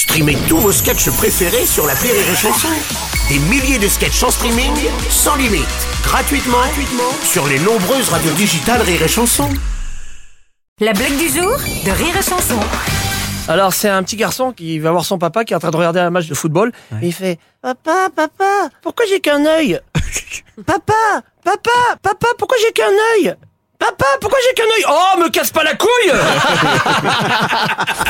Streamez tous vos sketchs préférés sur la Rire et Chanson. Des milliers de sketchs en streaming, sans limite, gratuitement, gratuitement sur les nombreuses radios digitales Rire et Chanson. La blague du jour de Rire et Chanson. Alors c'est un petit garçon qui va voir son papa qui est en train de regarder un match de football et il fait Papa, papa, pourquoi j'ai qu'un œil? Papa, papa, papa, pourquoi j'ai qu'un œil? Papa, pourquoi j'ai qu'un œil? Oh, me casse pas la couille